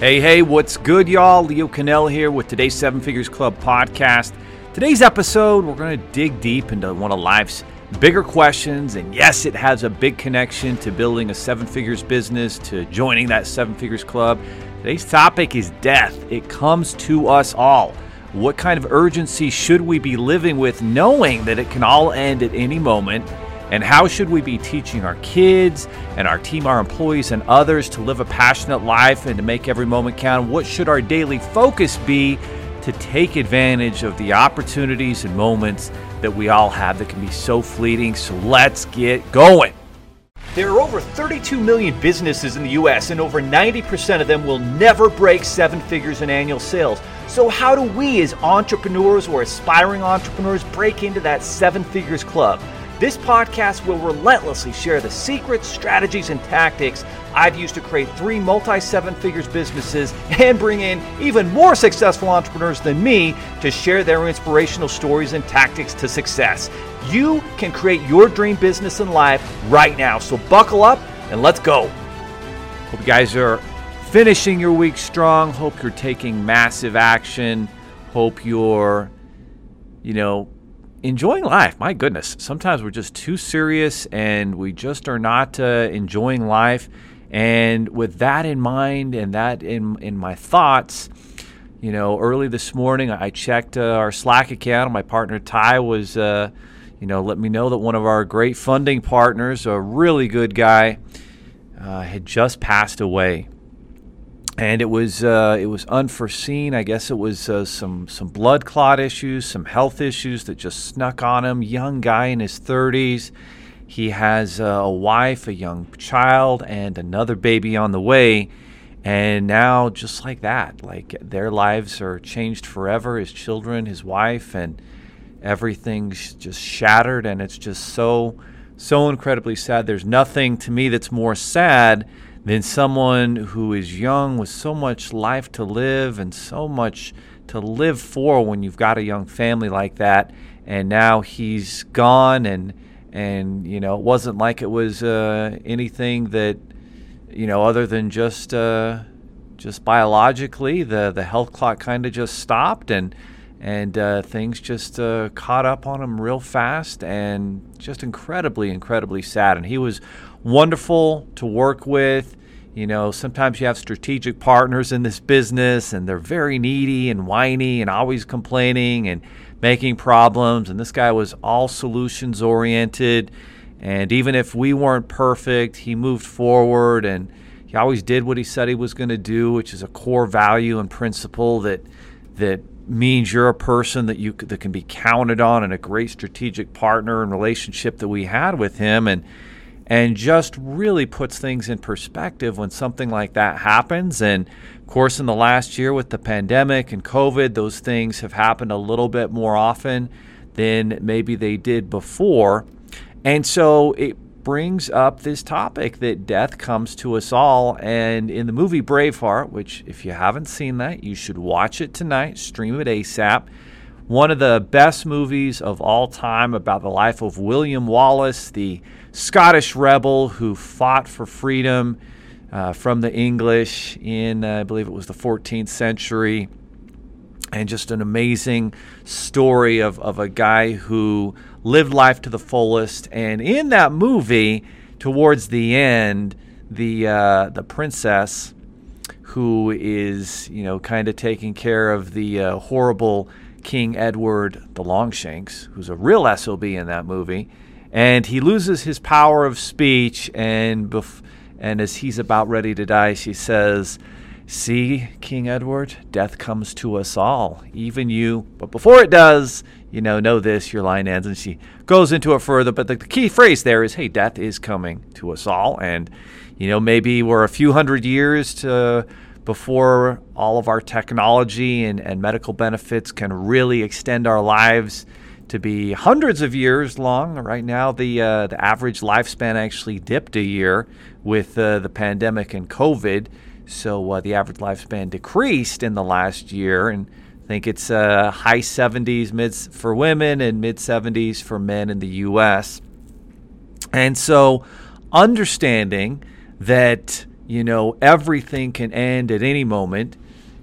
Hey, hey, what's good, y'all? Leo Kanell here with today's Seven Figures Club podcast. Today's episode, we're going to dig deep into one of life's bigger questions. And yes, it has a big connection to building a seven figures business, to joining that Seven Figures Club. Today's topic is death. It comes to us all. What kind of urgency should we be living with, knowing that it can all end at any moment? And how should we be teaching our kids and our team, our employees, and others to live a passionate life and to make every moment count? What should our daily focus be to take advantage of the opportunities and moments that we all have that can be so fleeting? So let's get going. There are over 32 million businesses in the US, and over 90% of them will never break seven figures in annual sales. So, how do we, as entrepreneurs or aspiring entrepreneurs, break into that seven figures club? This podcast will relentlessly share the secrets, strategies, and tactics I've used to create three multi seven figures businesses and bring in even more successful entrepreneurs than me to share their inspirational stories and tactics to success. You can create your dream business and life right now. So buckle up and let's go. Hope you guys are finishing your week strong. Hope you're taking massive action. Hope you're, you know, enjoying life. My goodness, sometimes we're just too serious and we just are not uh, enjoying life. And with that in mind and that in, in my thoughts, you know, early this morning I checked uh, our Slack account. My partner Ty was, uh, you know, let me know that one of our great funding partners, a really good guy, uh, had just passed away and it was uh, it was unforeseen. I guess it was uh, some some blood clot issues, some health issues that just snuck on him. Young guy in his 30s. He has uh, a wife, a young child, and another baby on the way. And now, just like that, like their lives are changed forever. His children, his wife, and everything's just shattered. And it's just so so incredibly sad. There's nothing to me that's more sad than someone who is young with so much life to live and so much to live for when you've got a young family like that. And now he's gone and and you know it wasn't like it was uh, anything that you know other than just uh, just biologically the the health clock kind of just stopped and and uh, things just uh, caught up on him real fast and just incredibly incredibly sad. And he was wonderful to work with you know, sometimes you have strategic partners in this business and they're very needy and whiny and always complaining and making problems. And this guy was all solutions oriented. And even if we weren't perfect, he moved forward and he always did what he said he was going to do, which is a core value and principle that that means you're a person that you that can be counted on and a great strategic partner and relationship that we had with him and and just really puts things in perspective when something like that happens. And of course, in the last year with the pandemic and COVID, those things have happened a little bit more often than maybe they did before. And so it brings up this topic that death comes to us all. And in the movie Braveheart, which if you haven't seen that, you should watch it tonight, stream it ASAP one of the best movies of all time about the life of William Wallace, the Scottish rebel who fought for freedom uh, from the English in, uh, I believe it was the 14th century. And just an amazing story of, of a guy who lived life to the fullest. And in that movie, towards the end, the uh, the princess, who is you know kind of taking care of the uh, horrible King Edward the Longshanks, who's a real SOB in that movie, and he loses his power of speech. And bef- and as he's about ready to die, she says, "See, King Edward, death comes to us all, even you. But before it does, you know, know this." Your line ends, and she goes into it further. But the, the key phrase there is, "Hey, death is coming to us all," and you know, maybe we're a few hundred years to before all of our technology and, and medical benefits can really extend our lives to be hundreds of years long. Right now, the uh, the average lifespan actually dipped a year with uh, the pandemic and COVID. So uh, the average lifespan decreased in the last year, and I think it's uh, high 70s mid for women and mid 70s for men in the U.S. And so, understanding that you know, everything can end at any moment.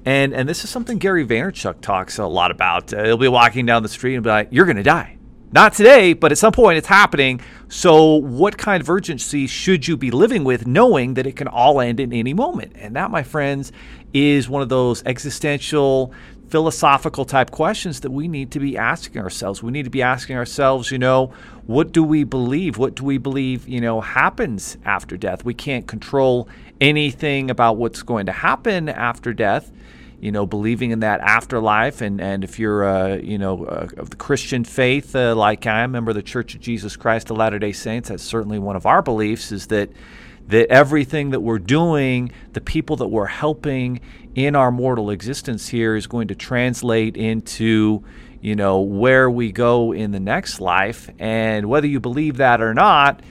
And, and this is something Gary Vaynerchuk talks a lot about. Uh, he'll be walking down the street and be like, You're going to die. Not today, but at some point it's happening. So, what kind of urgency should you be living with, knowing that it can all end in any moment? And that, my friends, is one of those existential, philosophical type questions that we need to be asking ourselves. We need to be asking ourselves, you know, what do we believe? What do we believe, you know, happens after death? We can't control anything about what's going to happen after death you know, believing in that afterlife. And, and if you're, uh, you know, uh, of the Christian faith, uh, like I am, member of the Church of Jesus Christ of Latter day Saints, that's certainly one of our beliefs is that, that everything that we're doing, the people that we're helping in our mortal existence here is going to translate into, you know, where we go in the next life. And whether you believe that or not,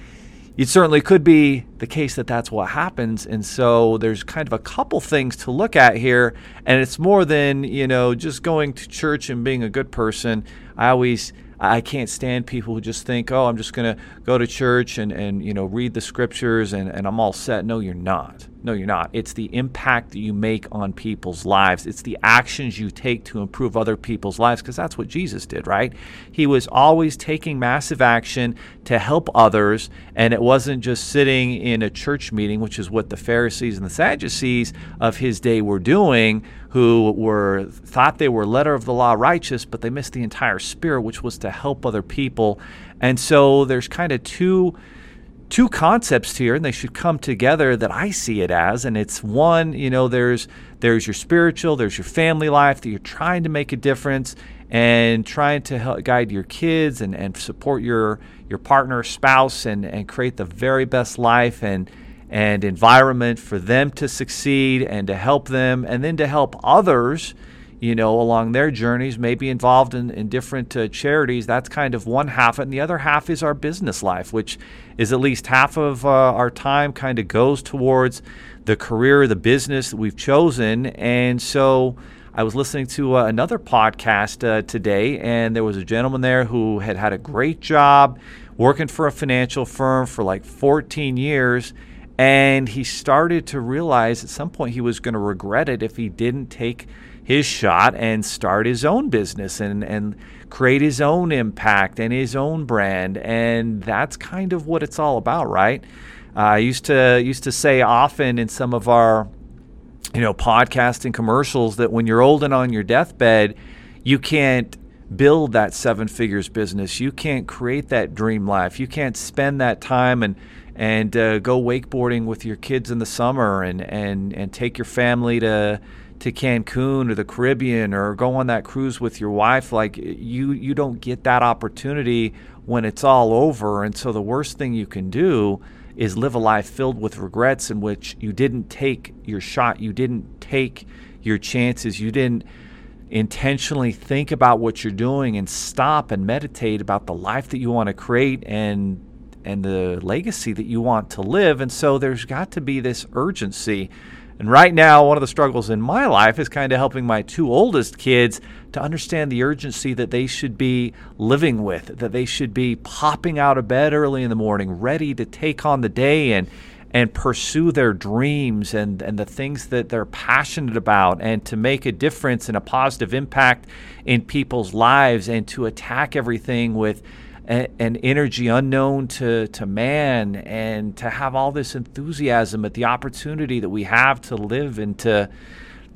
it certainly could be the case that that's what happens. And so there's kind of a couple things to look at here. And it's more than, you know, just going to church and being a good person. I always I can't stand people who just think, oh, I'm just going to go to church and, and you know read the scriptures and, and I'm all set. No, you're not. No, you're not. It's the impact that you make on people's lives. It's the actions you take to improve other people's lives because that's what Jesus did, right? He was always taking massive action to help others, and it wasn't just sitting in a church meeting, which is what the Pharisees and the Sadducees of his day were doing, who were thought they were letter of the law righteous, but they missed the entire spirit, which was to help other people. And so there's kind of two two concepts here and they should come together that I see it as and it's one you know there's there's your spiritual there's your family life that you're trying to make a difference and trying to help guide your kids and, and support your your partner spouse and, and create the very best life and and environment for them to succeed and to help them and then to help others you know, along their journeys, maybe involved in, in different uh, charities. That's kind of one half. And the other half is our business life, which is at least half of uh, our time kind of goes towards the career, the business that we've chosen. And so I was listening to uh, another podcast uh, today, and there was a gentleman there who had had a great job working for a financial firm for like 14 years. And he started to realize at some point he was going to regret it if he didn't take his shot and start his own business and, and create his own impact and his own brand. And that's kind of what it's all about, right? Uh, I used to used to say often in some of our you know podcasting commercials that when you're old and on your deathbed, you can't build that seven figures business. You can't create that dream life. You can't spend that time and and uh, go wakeboarding with your kids in the summer and and and take your family to to Cancun or the Caribbean or go on that cruise with your wife like you you don't get that opportunity when it's all over. And so the worst thing you can do is live a life filled with regrets in which you didn't take your shot you didn't take your chances you didn't intentionally think about what you're doing and stop and meditate about the life that you want to create and and the legacy that you want to live. And so there's got to be this urgency and right now, one of the struggles in my life is kind of helping my two oldest kids to understand the urgency that they should be living with, that they should be popping out of bed early in the morning, ready to take on the day and and pursue their dreams and, and the things that they're passionate about and to make a difference and a positive impact in people's lives and to attack everything with an energy unknown to, to man and to have all this enthusiasm at the opportunity that we have to live and to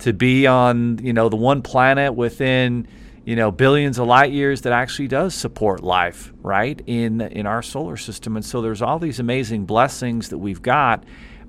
to be on you know the one planet within you know billions of light years that actually does support life right in in our solar system. And so there's all these amazing blessings that we've got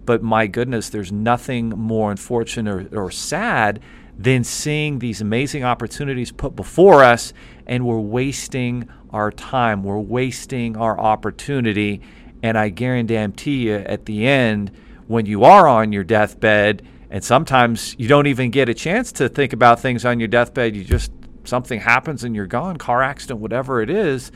but my goodness there's nothing more unfortunate or, or sad than seeing these amazing opportunities put before us and we're wasting our time, we're wasting our opportunity. And I guarantee you, at the end, when you are on your deathbed, and sometimes you don't even get a chance to think about things on your deathbed, you just something happens and you're gone, car accident, whatever it is.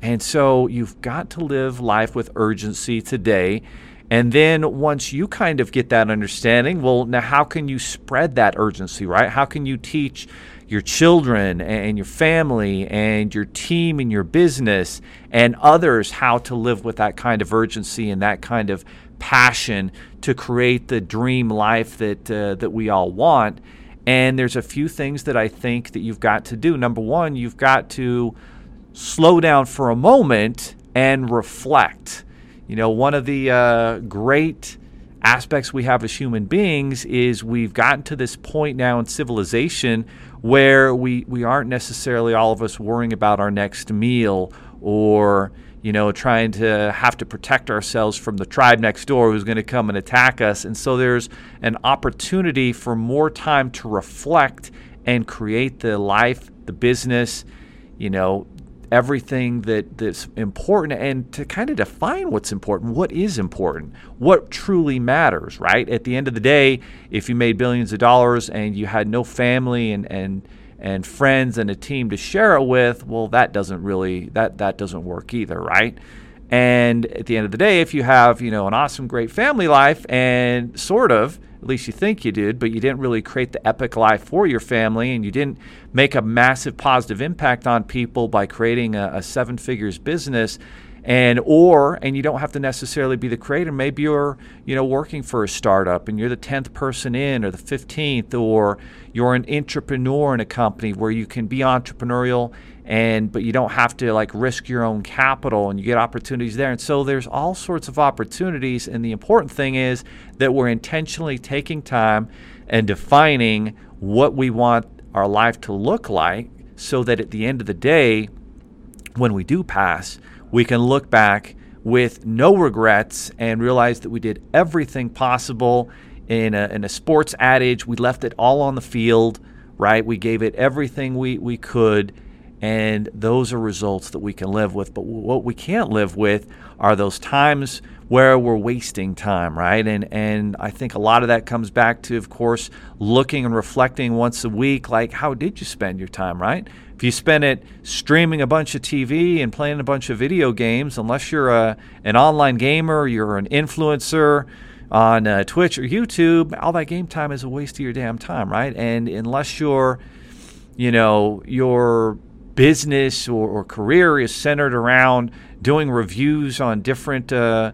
And so you've got to live life with urgency today. And then once you kind of get that understanding, well, now how can you spread that urgency, right? How can you teach your children and your family and your team and your business and others how to live with that kind of urgency and that kind of passion to create the dream life that uh, that we all want. And there's a few things that I think that you've got to do. Number one, you've got to slow down for a moment and reflect. You know, one of the uh, great aspects we have as human beings is we've gotten to this point now in civilization where we, we aren't necessarily all of us worrying about our next meal or you know trying to have to protect ourselves from the tribe next door who's going to come and attack us. And so there's an opportunity for more time to reflect and create the life the business you know everything that, that's important and to kind of define what's important, what is important, what truly matters, right? At the end of the day, if you made billions of dollars and you had no family and, and and friends and a team to share it with, well that doesn't really that that doesn't work either, right? And at the end of the day, if you have, you know, an awesome great family life and sort of at least you think you did, but you didn't really create the epic life for your family and you didn't make a massive positive impact on people by creating a, a seven figures business and or and you don't have to necessarily be the creator. Maybe you're you know working for a startup and you're the 10th person in or the 15th or you're an entrepreneur in a company where you can be entrepreneurial and but you don't have to like risk your own capital and you get opportunities there. And so there's all sorts of opportunities. And the important thing is that we're intentionally taking time and defining what we want our life to look like so that at the end of the day when we do pass we can look back with no regrets and realize that we did everything possible in a, in a sports adage. We left it all on the field right? We gave it everything we, we could and those are results that we can live with. But what we can't live with are those times where we're wasting time, right? And and I think a lot of that comes back to, of course, looking and reflecting once a week, like how did you spend your time, right? If you spend it streaming a bunch of TV and playing a bunch of video games, unless you're a an online gamer, you're an influencer on uh, Twitch or YouTube, all that game time is a waste of your damn time, right? And unless you're, you know, you're business or, or career is centered around doing reviews on different, uh,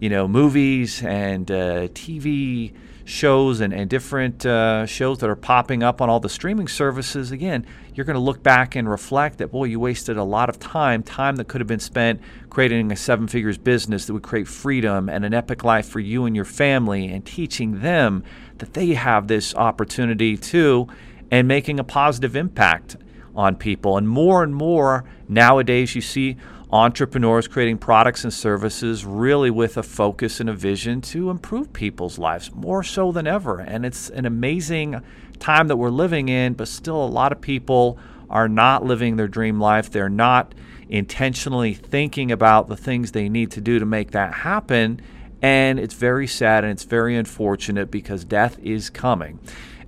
you know, movies and uh, TV shows and, and different uh, shows that are popping up on all the streaming services, again, you're going to look back and reflect that, boy, you wasted a lot of time, time that could have been spent creating a seven figures business that would create freedom and an epic life for you and your family and teaching them that they have this opportunity too and making a positive impact on people. And more and more nowadays, you see entrepreneurs creating products and services really with a focus and a vision to improve people's lives more so than ever. And it's an amazing time that we're living in, but still, a lot of people are not living their dream life. They're not intentionally thinking about the things they need to do to make that happen. And it's very sad and it's very unfortunate because death is coming.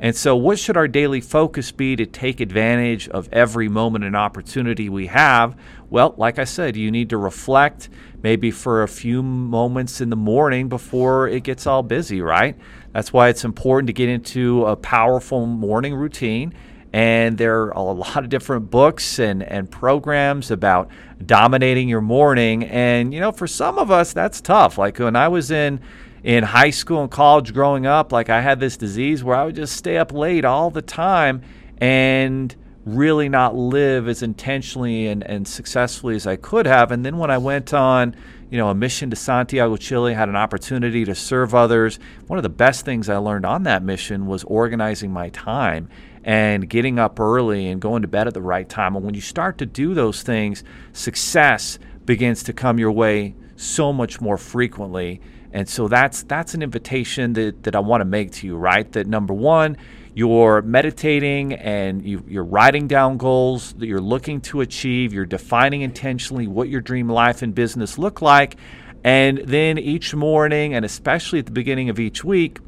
And so, what should our daily focus be to take advantage of every moment and opportunity we have? Well, like I said, you need to reflect maybe for a few moments in the morning before it gets all busy, right? That's why it's important to get into a powerful morning routine. And there are a lot of different books and, and programs about dominating your morning. And, you know, for some of us, that's tough. Like when I was in in high school and college growing up, like I had this disease where I would just stay up late all the time and really not live as intentionally and, and successfully as I could have. And then when I went on, you know, a mission to Santiago, Chile, had an opportunity to serve others. One of the best things I learned on that mission was organizing my time and getting up early and going to bed at the right time. And when you start to do those things, success begins to come your way so much more frequently and so that's that's an invitation that, that I want to make to you, right? That number one, you're meditating and you, you're writing down goals that you're looking to achieve. You're defining intentionally what your dream life and business look like. And then each morning, and especially at the beginning of each week,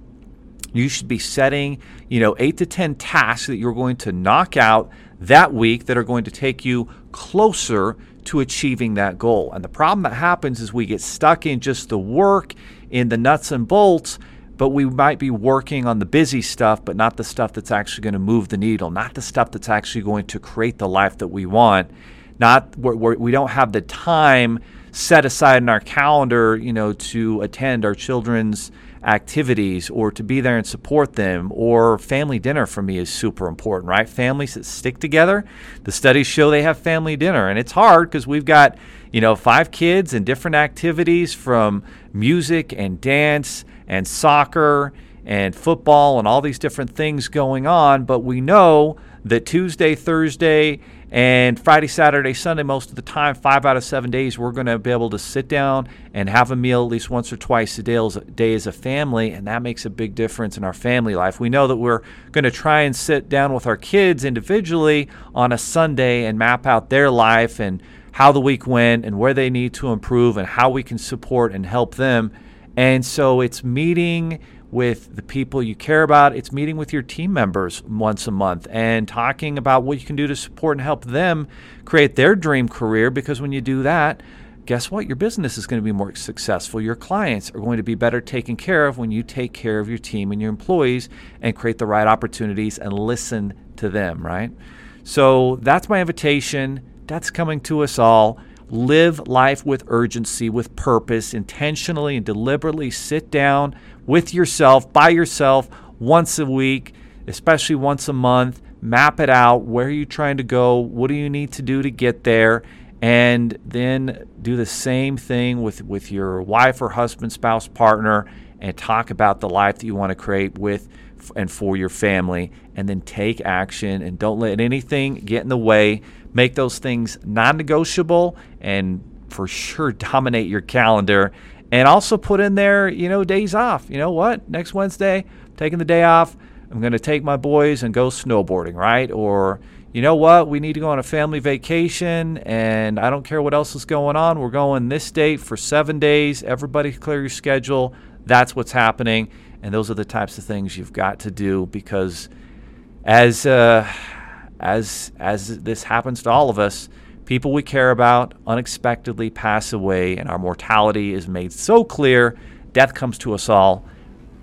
you should be setting, you know, eight to 10 tasks that you're going to knock out that week that are going to take you closer to achieving that goal. And the problem that happens is we get stuck in just the work, in the nuts and bolts, but we might be working on the busy stuff, but not the stuff that's actually going to move the needle, not the stuff that's actually going to create the life that we want. Not we're, we're, we do not have the time set aside in our calendar, you know, to attend our children's activities or to be there and support them or family dinner for me is super important right? Families that stick together. The studies show they have family dinner and it's hard because we've got you know five kids and different activities from music and dance and soccer and football and all these different things going on but we know that tuesday thursday and Friday, Saturday, Sunday, most of the time, five out of seven days, we're going to be able to sit down and have a meal at least once or twice a day as a family. And that makes a big difference in our family life. We know that we're going to try and sit down with our kids individually on a Sunday and map out their life and how the week went and where they need to improve and how we can support and help them. And so it's meeting with the people you care about. It's meeting with your team members once a month and talking about what you can do to support and help them create their dream career. Because when you do that, guess what? Your business is going to be more successful. Your clients are going to be better taken care of when you take care of your team and your employees and create the right opportunities and listen to them, right? So that's my invitation. That's coming to us all. Live life with urgency, with purpose, intentionally and deliberately sit down with yourself, by yourself, once a week, especially once a month. Map it out. Where are you trying to go? What do you need to do to get there? And then do the same thing with, with your wife or husband, spouse, partner, and talk about the life that you want to create with and for your family. And then take action and don't let anything get in the way make those things non negotiable and for sure dominate your calendar. And also put in there, you know, days off. You know what? Next Wednesday, taking the day off. I'm going to take my boys and go snowboarding, right? Or, you know what? We need to go on a family vacation and I don't care what else is going on. We're going this date for seven days. Everybody clear your schedule. That's what's happening. And those are the types of things you've got to do because as, uh, as as this happens to all of us, people we care about unexpectedly pass away and our mortality is made so clear, death comes to us all.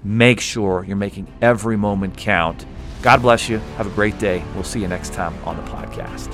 Make sure you're making every moment count. God bless you. Have a great day. We'll see you next time on the podcast.